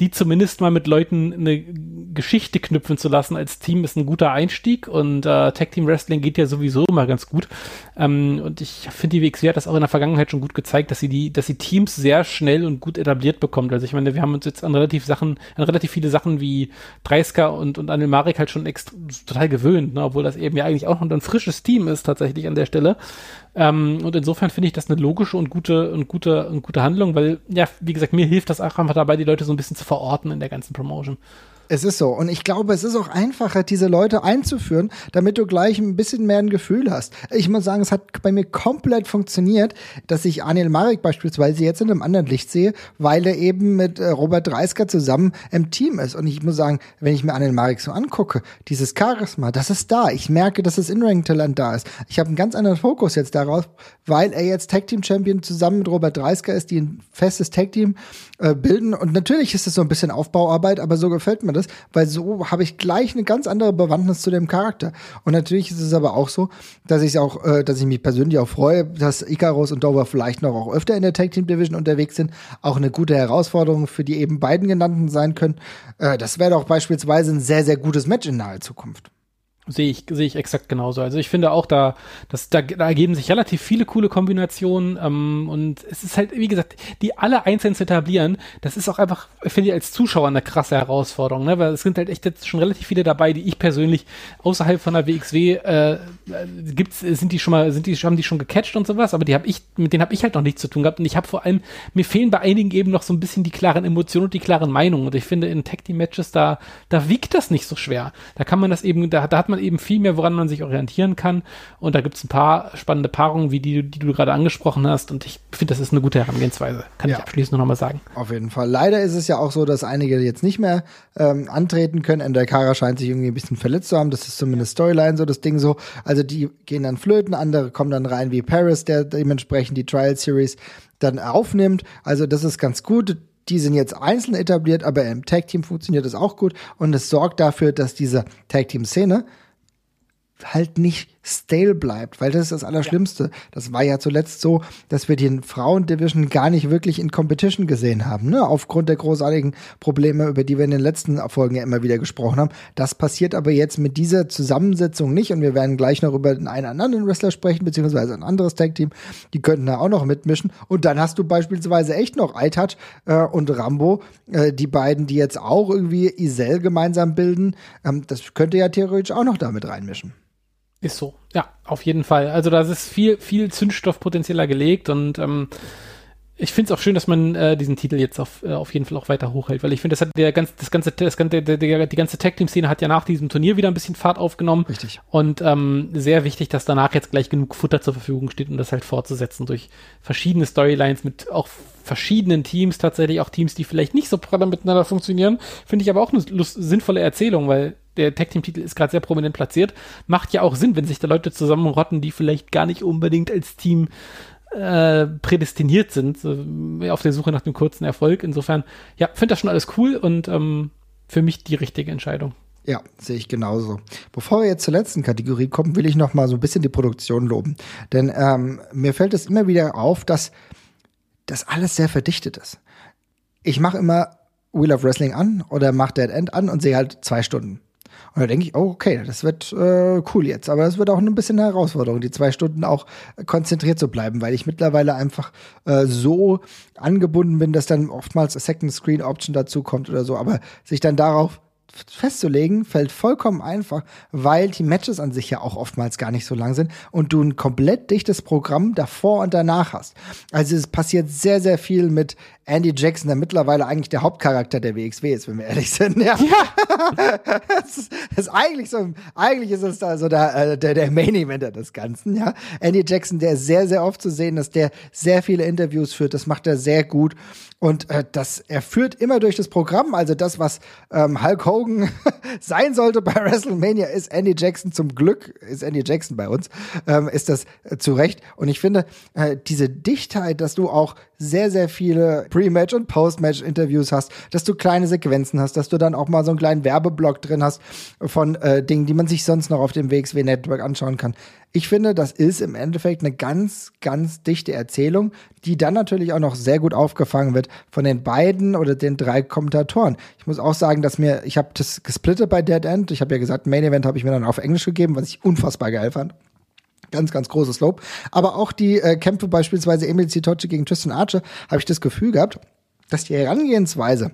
die zumindest mal mit Leuten eine Geschichte knüpfen zu lassen als Team ist ein guter Einstieg und äh, Tag Team Wrestling geht ja sowieso immer ganz gut. Ähm, und ich finde, die WXW hat das auch in der Vergangenheit schon gut gezeigt, dass sie die, dass sie Teams sehr schnell und gut etabliert bekommt. Also ich meine, wir haben uns jetzt an relativ Sachen, an relativ viele Sachen wie Dreisker und, und Anil Marek halt schon total gewöhnt, ne? obwohl das eben ja eigentlich auch noch ein frisches Team ist tatsächlich an der Stelle. Ähm, und insofern finde ich das eine logische und gute und gute und gute Handlung, weil ja, wie gesagt, mir hilft das auch einfach dabei, die Leute so ein bisschen zu verorten in der ganzen Promotion. Es ist so. Und ich glaube, es ist auch einfacher, diese Leute einzuführen, damit du gleich ein bisschen mehr ein Gefühl hast. Ich muss sagen, es hat bei mir komplett funktioniert, dass ich Anil Marek beispielsweise jetzt in einem anderen Licht sehe, weil er eben mit äh, Robert Dreisker zusammen im Team ist. Und ich muss sagen, wenn ich mir Anil Marek so angucke, dieses Charisma, das ist da. Ich merke, dass das In-Ring-Talent da ist. Ich habe einen ganz anderen Fokus jetzt darauf, weil er jetzt Tag-Team-Champion zusammen mit Robert Dreisker ist, die ein festes Tag-Team äh, bilden. Und natürlich ist es so ein bisschen Aufbauarbeit, aber so gefällt mir das, weil so habe ich gleich eine ganz andere Bewandtnis zu dem Charakter. Und natürlich ist es aber auch so, dass ich auch, äh, dass ich mich persönlich auch freue, dass Icarus und Dover vielleicht noch auch öfter in der Tag Team Division unterwegs sind. Auch eine gute Herausforderung für die eben beiden genannten sein können. Äh, das wäre doch beispielsweise ein sehr, sehr gutes Match in naher Zukunft. Sehe ich, sehe ich exakt genauso. Also ich finde auch da, dass da, da ergeben sich relativ viele coole Kombinationen ähm, und es ist halt, wie gesagt, die alle einzeln zu etablieren, das ist auch einfach, finde ich, als Zuschauer eine krasse Herausforderung, ne? Weil es sind halt echt jetzt schon relativ viele dabei, die ich persönlich außerhalb von der WXW äh, gibt's, sind die schon mal, sind die, haben die schon gecatcht und sowas, aber die habe ich, mit denen habe ich halt noch nichts zu tun gehabt und ich habe vor allem, mir fehlen bei einigen eben noch so ein bisschen die klaren Emotionen und die klaren Meinungen und ich finde in Tag Team Matches da, da wiegt das nicht so schwer. Da kann man das eben, da, da hat man man eben viel mehr, woran man sich orientieren kann. Und da gibt es ein paar spannende Paarungen, wie die, die du gerade angesprochen hast. Und ich finde, das ist eine gute Herangehensweise. Kann ja. ich abschließend noch mal sagen. Auf jeden Fall. Leider ist es ja auch so, dass einige jetzt nicht mehr ähm, antreten können. Endakara scheint sich irgendwie ein bisschen verletzt zu haben. Das ist zumindest Storyline so, das Ding so. Also die gehen dann flöten, andere kommen dann rein wie Paris, der dementsprechend die Trial Series dann aufnimmt. Also das ist ganz gut die sind jetzt einzeln etabliert, aber im Tag-Team funktioniert das auch gut und es sorgt dafür, dass diese Tag-Team-Szene halt nicht stale bleibt, weil das ist das Allerschlimmste. Ja. Das war ja zuletzt so, dass wir den Frauendivision gar nicht wirklich in Competition gesehen haben, ne? aufgrund der großartigen Probleme, über die wir in den letzten Folgen ja immer wieder gesprochen haben. Das passiert aber jetzt mit dieser Zusammensetzung nicht und wir werden gleich noch über einen anderen Wrestler sprechen, beziehungsweise ein anderes Tag-Team, die könnten da auch noch mitmischen und dann hast du beispielsweise echt noch iTouch äh, und Rambo, äh, die beiden, die jetzt auch irgendwie Isel gemeinsam bilden, ähm, das könnte ja theoretisch auch noch damit reinmischen. Ist so, ja, auf jeden Fall. Also da ist viel, viel Zündstoff potenzieller gelegt und ähm, ich finde es auch schön, dass man äh, diesen Titel jetzt auf, äh, auf jeden Fall auch weiter hochhält, weil ich finde, das hat der ganz, das ganze, das ganze, der, der, die ganze Tag-Team-Szene hat ja nach diesem Turnier wieder ein bisschen Fahrt aufgenommen. Richtig. Und ähm, sehr wichtig, dass danach jetzt gleich genug Futter zur Verfügung steht, um das halt fortzusetzen durch verschiedene Storylines mit auch verschiedenen Teams, tatsächlich auch Teams, die vielleicht nicht so prall miteinander funktionieren. Finde ich aber auch eine sinnvolle Erzählung, weil der Tag Team Titel ist gerade sehr prominent platziert. Macht ja auch Sinn, wenn sich da Leute zusammenrotten, die vielleicht gar nicht unbedingt als Team äh, prädestiniert sind, äh, auf der Suche nach dem kurzen Erfolg. Insofern, ja, finde das schon alles cool und ähm, für mich die richtige Entscheidung. Ja, sehe ich genauso. Bevor wir jetzt zur letzten Kategorie kommen, will ich noch mal so ein bisschen die Produktion loben. Denn ähm, mir fällt es immer wieder auf, dass das alles sehr verdichtet ist. Ich mache immer Wheel of Wrestling an oder mache Dead End an und sehe halt zwei Stunden. Und da denke ich, oh, okay, das wird äh, cool jetzt. Aber es wird auch ein bisschen eine Herausforderung, die zwei Stunden auch konzentriert zu bleiben, weil ich mittlerweile einfach äh, so angebunden bin, dass dann oftmals eine Second Screen Option dazu kommt oder so. Aber sich dann darauf festzulegen, fällt vollkommen einfach, weil die Matches an sich ja auch oftmals gar nicht so lang sind und du ein komplett dichtes Programm davor und danach hast. Also es passiert sehr, sehr viel mit Andy Jackson, der mittlerweile eigentlich der Hauptcharakter der WXW ist, wenn wir ehrlich sind. Ja. ja. das, ist, das, ist, eigentlich so, eigentlich ist es da so der, äh, der, der Main Eventer des Ganzen, ja. Andy Jackson, der sehr, sehr oft zu sehen ist, der sehr viele Interviews führt, das macht er sehr gut. Und äh, das, er führt immer durch das Programm, also das, was ähm, Hulk Hogan sein sollte bei WrestleMania, ist Andy Jackson zum Glück, ist Andy Jackson bei uns, ähm, ist das äh, zu Recht. Und ich finde, äh, diese Dichtheit, dass du auch sehr, sehr viele Pre-Match und Post-Match-Interviews hast, dass du kleine Sequenzen hast, dass du dann auch mal so einen kleinen Werbeblock drin hast von äh, Dingen, die man sich sonst noch auf dem WXW Network anschauen kann. Ich finde, das ist im Endeffekt eine ganz, ganz dichte Erzählung, die dann natürlich auch noch sehr gut aufgefangen wird von den beiden oder den drei Kommentatoren. Ich muss auch sagen, dass mir, ich habe das gesplittet bei Dead End. Ich habe ja gesagt, Main Event habe ich mir dann auf Englisch gegeben, was ich unfassbar geil fand. Ganz, ganz großes Lob. Aber auch die äh, Kämpfe beispielsweise Emil Zitoche gegen Tristan Archer habe ich das Gefühl gehabt, dass die Herangehensweise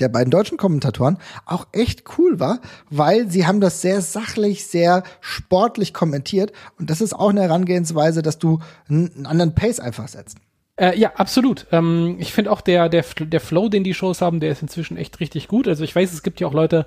der beiden deutschen Kommentatoren auch echt cool war, weil sie haben das sehr sachlich, sehr sportlich kommentiert und das ist auch eine Herangehensweise, dass du einen anderen Pace einfach setzt. Äh, ja, absolut. Ähm, ich finde auch der, der, der Flow, den die Shows haben, der ist inzwischen echt richtig gut. Also ich weiß, es gibt ja auch Leute,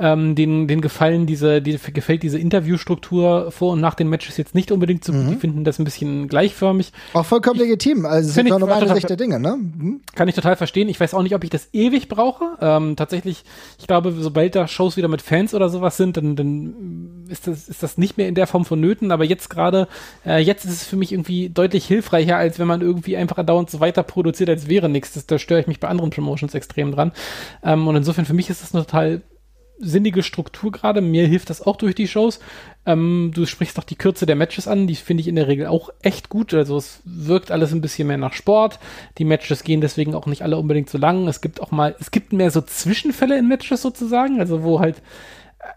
ähm, denen, denen gefallen diese, die, gefällt diese Interviewstruktur vor und nach den Matches jetzt nicht unbedingt so. Mhm. Die finden das ein bisschen gleichförmig. Auch vollkommen legitim. Also es ist doch normale Sicht der Dinge, ne? Mhm. Kann ich total verstehen. Ich weiß auch nicht, ob ich das ewig brauche. Ähm, tatsächlich, ich glaube, sobald da Shows wieder mit Fans oder sowas sind, dann, dann ist das, ist das nicht mehr in der Form vonnöten. Aber jetzt gerade, äh, jetzt ist es für mich irgendwie deutlich hilfreicher, als wenn man irgendwie einfach dauernd so weiter produziert, als wäre nichts. da störe ich mich bei anderen Promotions extrem dran. Ähm, und insofern für mich ist das eine total sinnige Struktur gerade. Mir hilft das auch durch die Shows. Ähm, du sprichst doch die Kürze der Matches an, die finde ich in der Regel auch echt gut. Also es wirkt alles ein bisschen mehr nach Sport. Die Matches gehen deswegen auch nicht alle unbedingt so lang. Es gibt auch mal, es gibt mehr so Zwischenfälle in Matches sozusagen, also wo halt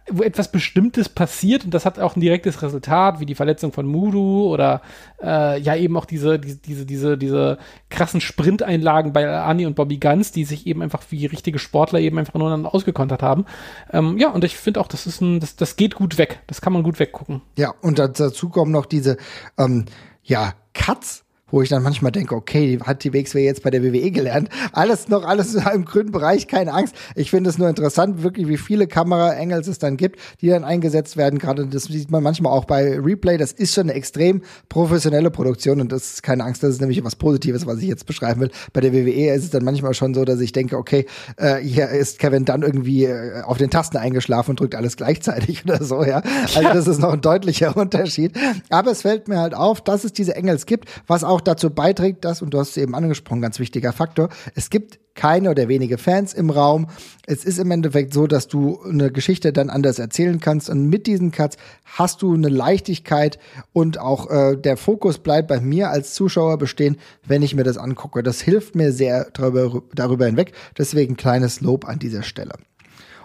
wo etwas Bestimmtes passiert und das hat auch ein direktes Resultat, wie die Verletzung von Mudu oder äh, ja eben auch diese, diese, diese, diese, diese krassen Sprinteinlagen bei Ani und Bobby Guns, die sich eben einfach wie richtige Sportler eben einfach nur dann ausgekontert haben. Ähm, ja, und ich finde auch, das ist ein, das, das geht gut weg. Das kann man gut weggucken. Ja, und dazu kommen noch diese ähm, ja, Cuts, wo ich dann manchmal denke, okay, hat die WXW jetzt bei der WWE gelernt? Alles noch, alles im grünen Bereich, keine Angst. Ich finde es nur interessant, wirklich, wie viele Kamera-Engels es dann gibt, die dann eingesetzt werden. Gerade das sieht man manchmal auch bei Replay. Das ist schon eine extrem professionelle Produktion und das ist keine Angst, das ist nämlich was Positives, was ich jetzt beschreiben will. Bei der WWE ist es dann manchmal schon so, dass ich denke, okay, äh, hier ist Kevin dann irgendwie äh, auf den Tasten eingeschlafen und drückt alles gleichzeitig oder so, ja. Also das ist noch ein deutlicher Unterschied. Aber es fällt mir halt auf, dass es diese Engels gibt, was auch dazu beiträgt, dass, und du hast es eben angesprochen, ganz wichtiger Faktor, es gibt keine oder wenige Fans im Raum. Es ist im Endeffekt so, dass du eine Geschichte dann anders erzählen kannst. Und mit diesen Cuts hast du eine Leichtigkeit und auch äh, der Fokus bleibt bei mir als Zuschauer bestehen, wenn ich mir das angucke. Das hilft mir sehr darüber, darüber hinweg. Deswegen kleines Lob an dieser Stelle.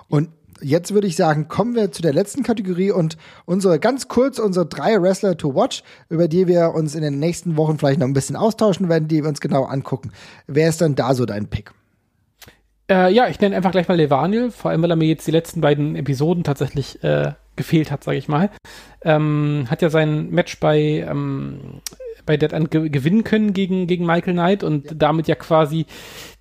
Und jetzt würde ich sagen, kommen wir zu der letzten Kategorie und unsere ganz kurz unsere drei Wrestler to watch, über die wir uns in den nächsten Wochen vielleicht noch ein bisschen austauschen werden, die wir uns genau angucken. Wer ist dann da so dein Pick? Äh, ja, ich nenne einfach gleich mal Levaniel, vor allem weil er mir jetzt die letzten beiden Episoden tatsächlich äh, gefehlt hat, sage ich mal. Ähm, hat ja sein Match bei ähm, bei Dead End gewinnen können gegen, gegen Michael Knight und ja. damit ja quasi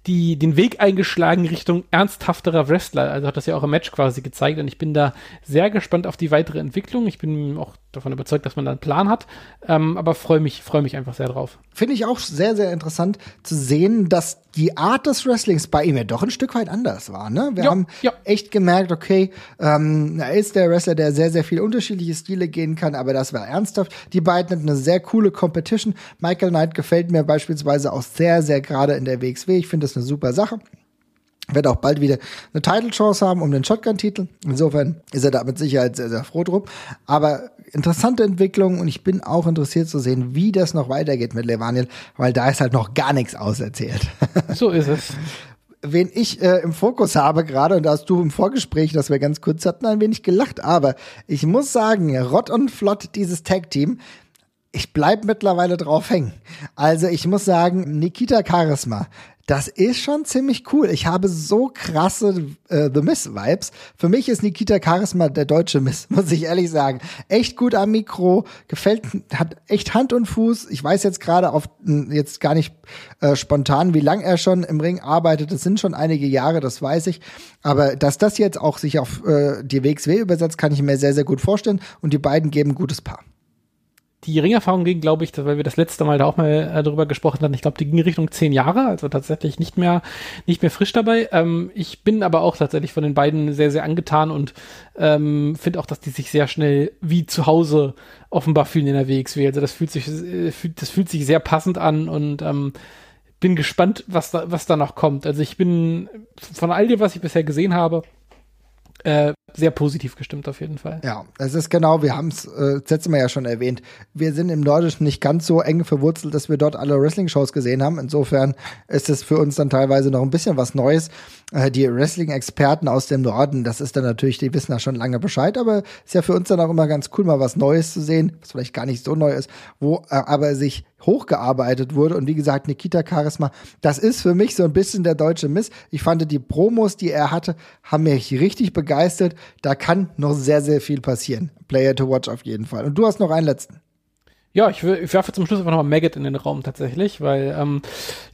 die, den Weg eingeschlagen Richtung ernsthafterer Wrestler. Also hat das ja auch im Match quasi gezeigt und ich bin da sehr gespannt auf die weitere Entwicklung. Ich bin auch davon überzeugt, dass man da einen Plan hat, ähm, aber freue mich, freue mich einfach sehr drauf. Finde ich auch sehr, sehr interessant zu sehen, dass die Art des Wrestlings bei ihm ja doch ein Stück weit anders war. Ne? Wir ja, haben ja. echt gemerkt, okay, ähm, er ist der Wrestler, der sehr, sehr viele unterschiedliche Stile gehen kann, aber das war ernsthaft. Die beiden hatten eine sehr coole Competition. Michael Knight gefällt mir beispielsweise auch sehr, sehr gerade in der WXW. Ich finde das eine super Sache. Wird auch bald wieder eine Title-Chance haben um den Shotgun-Titel. Insofern ist er da mit Sicherheit sehr, sehr froh drum. Aber interessante Entwicklung und ich bin auch interessiert zu sehen, wie das noch weitergeht mit Levaniel, weil da ist halt noch gar nichts auserzählt. So ist es. Wen ich äh, im Fokus habe gerade, und da hast du im Vorgespräch, das wir ganz kurz hatten, ein wenig gelacht, aber ich muss sagen, Rott und Flott, dieses Tag-Team, ich bleib mittlerweile drauf hängen. Also ich muss sagen, Nikita Charisma, das ist schon ziemlich cool. Ich habe so krasse äh, The Miss-Vibes. Für mich ist Nikita Charisma der deutsche Miss, muss ich ehrlich sagen. Echt gut am Mikro, gefällt, hat echt Hand und Fuß. Ich weiß jetzt gerade auf jetzt gar nicht äh, spontan, wie lang er schon im Ring arbeitet. Das sind schon einige Jahre, das weiß ich. Aber dass das jetzt auch sich auf äh, die WXW übersetzt, kann ich mir sehr, sehr gut vorstellen. Und die beiden geben ein gutes Paar die Ringerfahrung ging, glaube ich, weil wir das letzte Mal da auch mal äh, darüber gesprochen hatten, ich glaube, die ging Richtung zehn Jahre, also tatsächlich nicht mehr, nicht mehr frisch dabei. Ähm, ich bin aber auch tatsächlich von den beiden sehr, sehr angetan und ähm, finde auch, dass die sich sehr schnell wie zu Hause offenbar fühlen in der WXW. Also das fühlt sich, äh, das fühlt sich sehr passend an und ähm, bin gespannt, was da, was da noch kommt. Also ich bin von all dem, was ich bisher gesehen habe, äh, sehr positiv gestimmt auf jeden Fall. Ja, es ist genau, wir haben es äh, das letzte Mal ja schon erwähnt. Wir sind im Nordischen nicht ganz so eng verwurzelt, dass wir dort alle Wrestling-Shows gesehen haben. Insofern ist es für uns dann teilweise noch ein bisschen was Neues. Äh, die Wrestling-Experten aus dem Norden, das ist dann natürlich, die wissen da schon lange Bescheid, aber ist ja für uns dann auch immer ganz cool, mal was Neues zu sehen, was vielleicht gar nicht so neu ist, wo äh, aber sich hochgearbeitet wurde. Und wie gesagt, Nikita Charisma, das ist für mich so ein bisschen der deutsche Miss. Ich fand die Promos, die er hatte, haben mich richtig begeistert. Da kann noch sehr, sehr viel passieren. Player to watch auf jeden Fall. Und du hast noch einen letzten. Ja, ich, ich werfe zum Schluss einfach nochmal Maggot in den Raum tatsächlich, weil, ähm,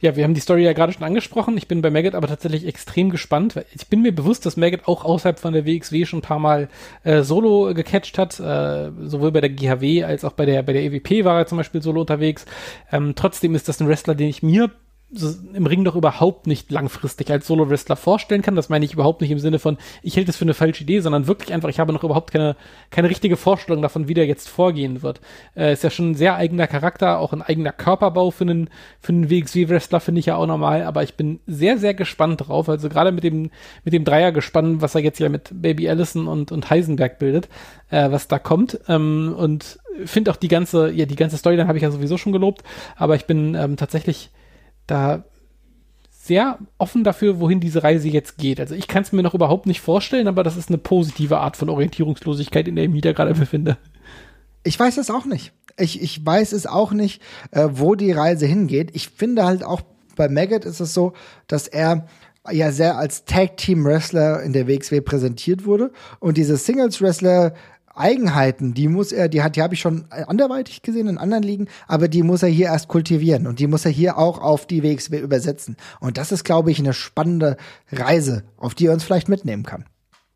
ja, wir haben die Story ja gerade schon angesprochen. Ich bin bei Maggot aber tatsächlich extrem gespannt. Weil ich bin mir bewusst, dass Maggot auch außerhalb von der WXW schon ein paar Mal äh, solo gecatcht hat. Äh, sowohl bei der GHW als auch bei der, bei der EWP war er zum Beispiel solo unterwegs. Ähm, trotzdem ist das ein Wrestler, den ich mir im Ring doch überhaupt nicht langfristig als Solo-Wrestler vorstellen kann. Das meine ich überhaupt nicht im Sinne von, ich hält es für eine falsche Idee, sondern wirklich einfach, ich habe noch überhaupt keine, keine richtige Vorstellung davon, wie der jetzt vorgehen wird. Äh, ist ja schon ein sehr eigener Charakter, auch ein eigener Körperbau für einen, für einen WXW-Wrestler finde ich ja auch normal, aber ich bin sehr, sehr gespannt drauf. Also gerade mit dem, mit dem Dreier gespannt, was er jetzt ja mit Baby Allison und, und Heisenberg bildet, äh, was da kommt. Ähm, und finde auch die ganze, ja, die ganze Story, dann habe ich ja sowieso schon gelobt, aber ich bin ähm, tatsächlich da sehr offen dafür, wohin diese Reise jetzt geht. Also ich kann es mir noch überhaupt nicht vorstellen, aber das ist eine positive Art von Orientierungslosigkeit, in der ich mich da gerade befinde. Ich weiß es auch nicht. Ich, ich weiß es auch nicht, äh, wo die Reise hingeht. Ich finde halt auch bei Maggot ist es so, dass er ja sehr als Tag Team Wrestler in der WXW präsentiert wurde und diese Singles Wrestler Eigenheiten, die muss er, die hat, die habe ich schon anderweitig gesehen in anderen Ligen, aber die muss er hier erst kultivieren und die muss er hier auch auf die WXW übersetzen. Und das ist, glaube ich, eine spannende Reise, auf die er uns vielleicht mitnehmen kann.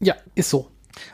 Ja, ist so.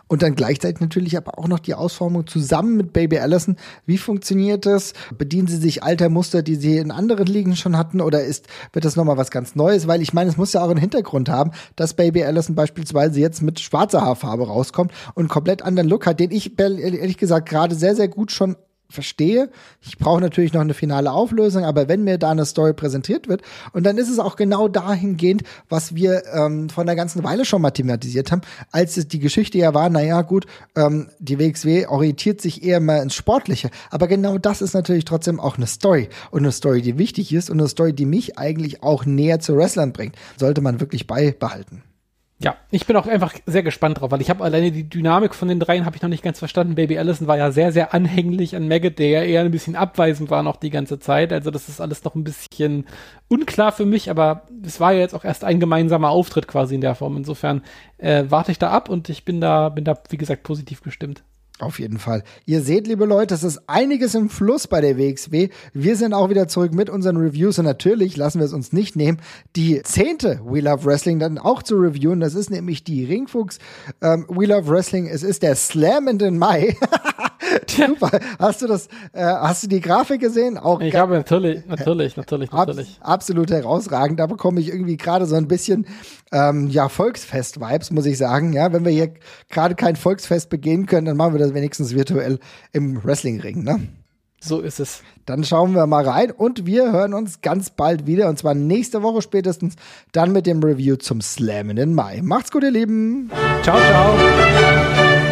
Und dann gleichzeitig natürlich aber auch noch die Ausformung zusammen mit Baby Allison. Wie funktioniert das? Bedienen sie sich alter Muster, die sie in anderen Ligen schon hatten, oder ist, wird das nochmal was ganz Neues? Weil ich meine, es muss ja auch einen Hintergrund haben, dass Baby Allison beispielsweise jetzt mit schwarzer Haarfarbe rauskommt und einen komplett anderen Look hat, den ich ehrlich gesagt gerade sehr, sehr gut schon verstehe. Ich brauche natürlich noch eine finale Auflösung, aber wenn mir da eine Story präsentiert wird, und dann ist es auch genau dahingehend, was wir ähm, von der ganzen Weile schon mal thematisiert haben, als es die Geschichte ja war, naja gut, ähm, die WXW orientiert sich eher mal ins Sportliche, aber genau das ist natürlich trotzdem auch eine Story und eine Story, die wichtig ist und eine Story, die mich eigentlich auch näher zu Wrestlern bringt, sollte man wirklich beibehalten. Ja, ich bin auch einfach sehr gespannt drauf, weil ich habe alleine die Dynamik von den dreien habe ich noch nicht ganz verstanden. Baby Allison war ja sehr, sehr anhänglich an Maggot, der ja eher ein bisschen abweisend war noch die ganze Zeit. Also das ist alles noch ein bisschen unklar für mich, aber es war ja jetzt auch erst ein gemeinsamer Auftritt quasi in der Form. Insofern äh, warte ich da ab und ich bin da, bin da, wie gesagt, positiv gestimmt. Auf jeden Fall. Ihr seht, liebe Leute, es ist einiges im Fluss bei der WXW. Wir sind auch wieder zurück mit unseren Reviews und natürlich lassen wir es uns nicht nehmen, die zehnte We Love Wrestling dann auch zu reviewen. Das ist nämlich die Ringfuchs ähm, We Love Wrestling. Es ist der Slam in den Mai. Super. Hast du das, äh, hast du die Grafik gesehen? Auch ich habe natürlich, natürlich, natürlich, natürlich. Abs absolut herausragend. Da bekomme ich irgendwie gerade so ein bisschen ähm, ja, Volksfest-Vibes, muss ich sagen. Ja, wenn wir hier gerade kein Volksfest begehen können, dann machen wir das wenigstens virtuell im Wrestlingring, ne? So ist es. Dann schauen wir mal rein und wir hören uns ganz bald wieder und zwar nächste Woche spätestens dann mit dem Review zum Slam in den Mai. Macht's gut, ihr Lieben. Ciao, ciao.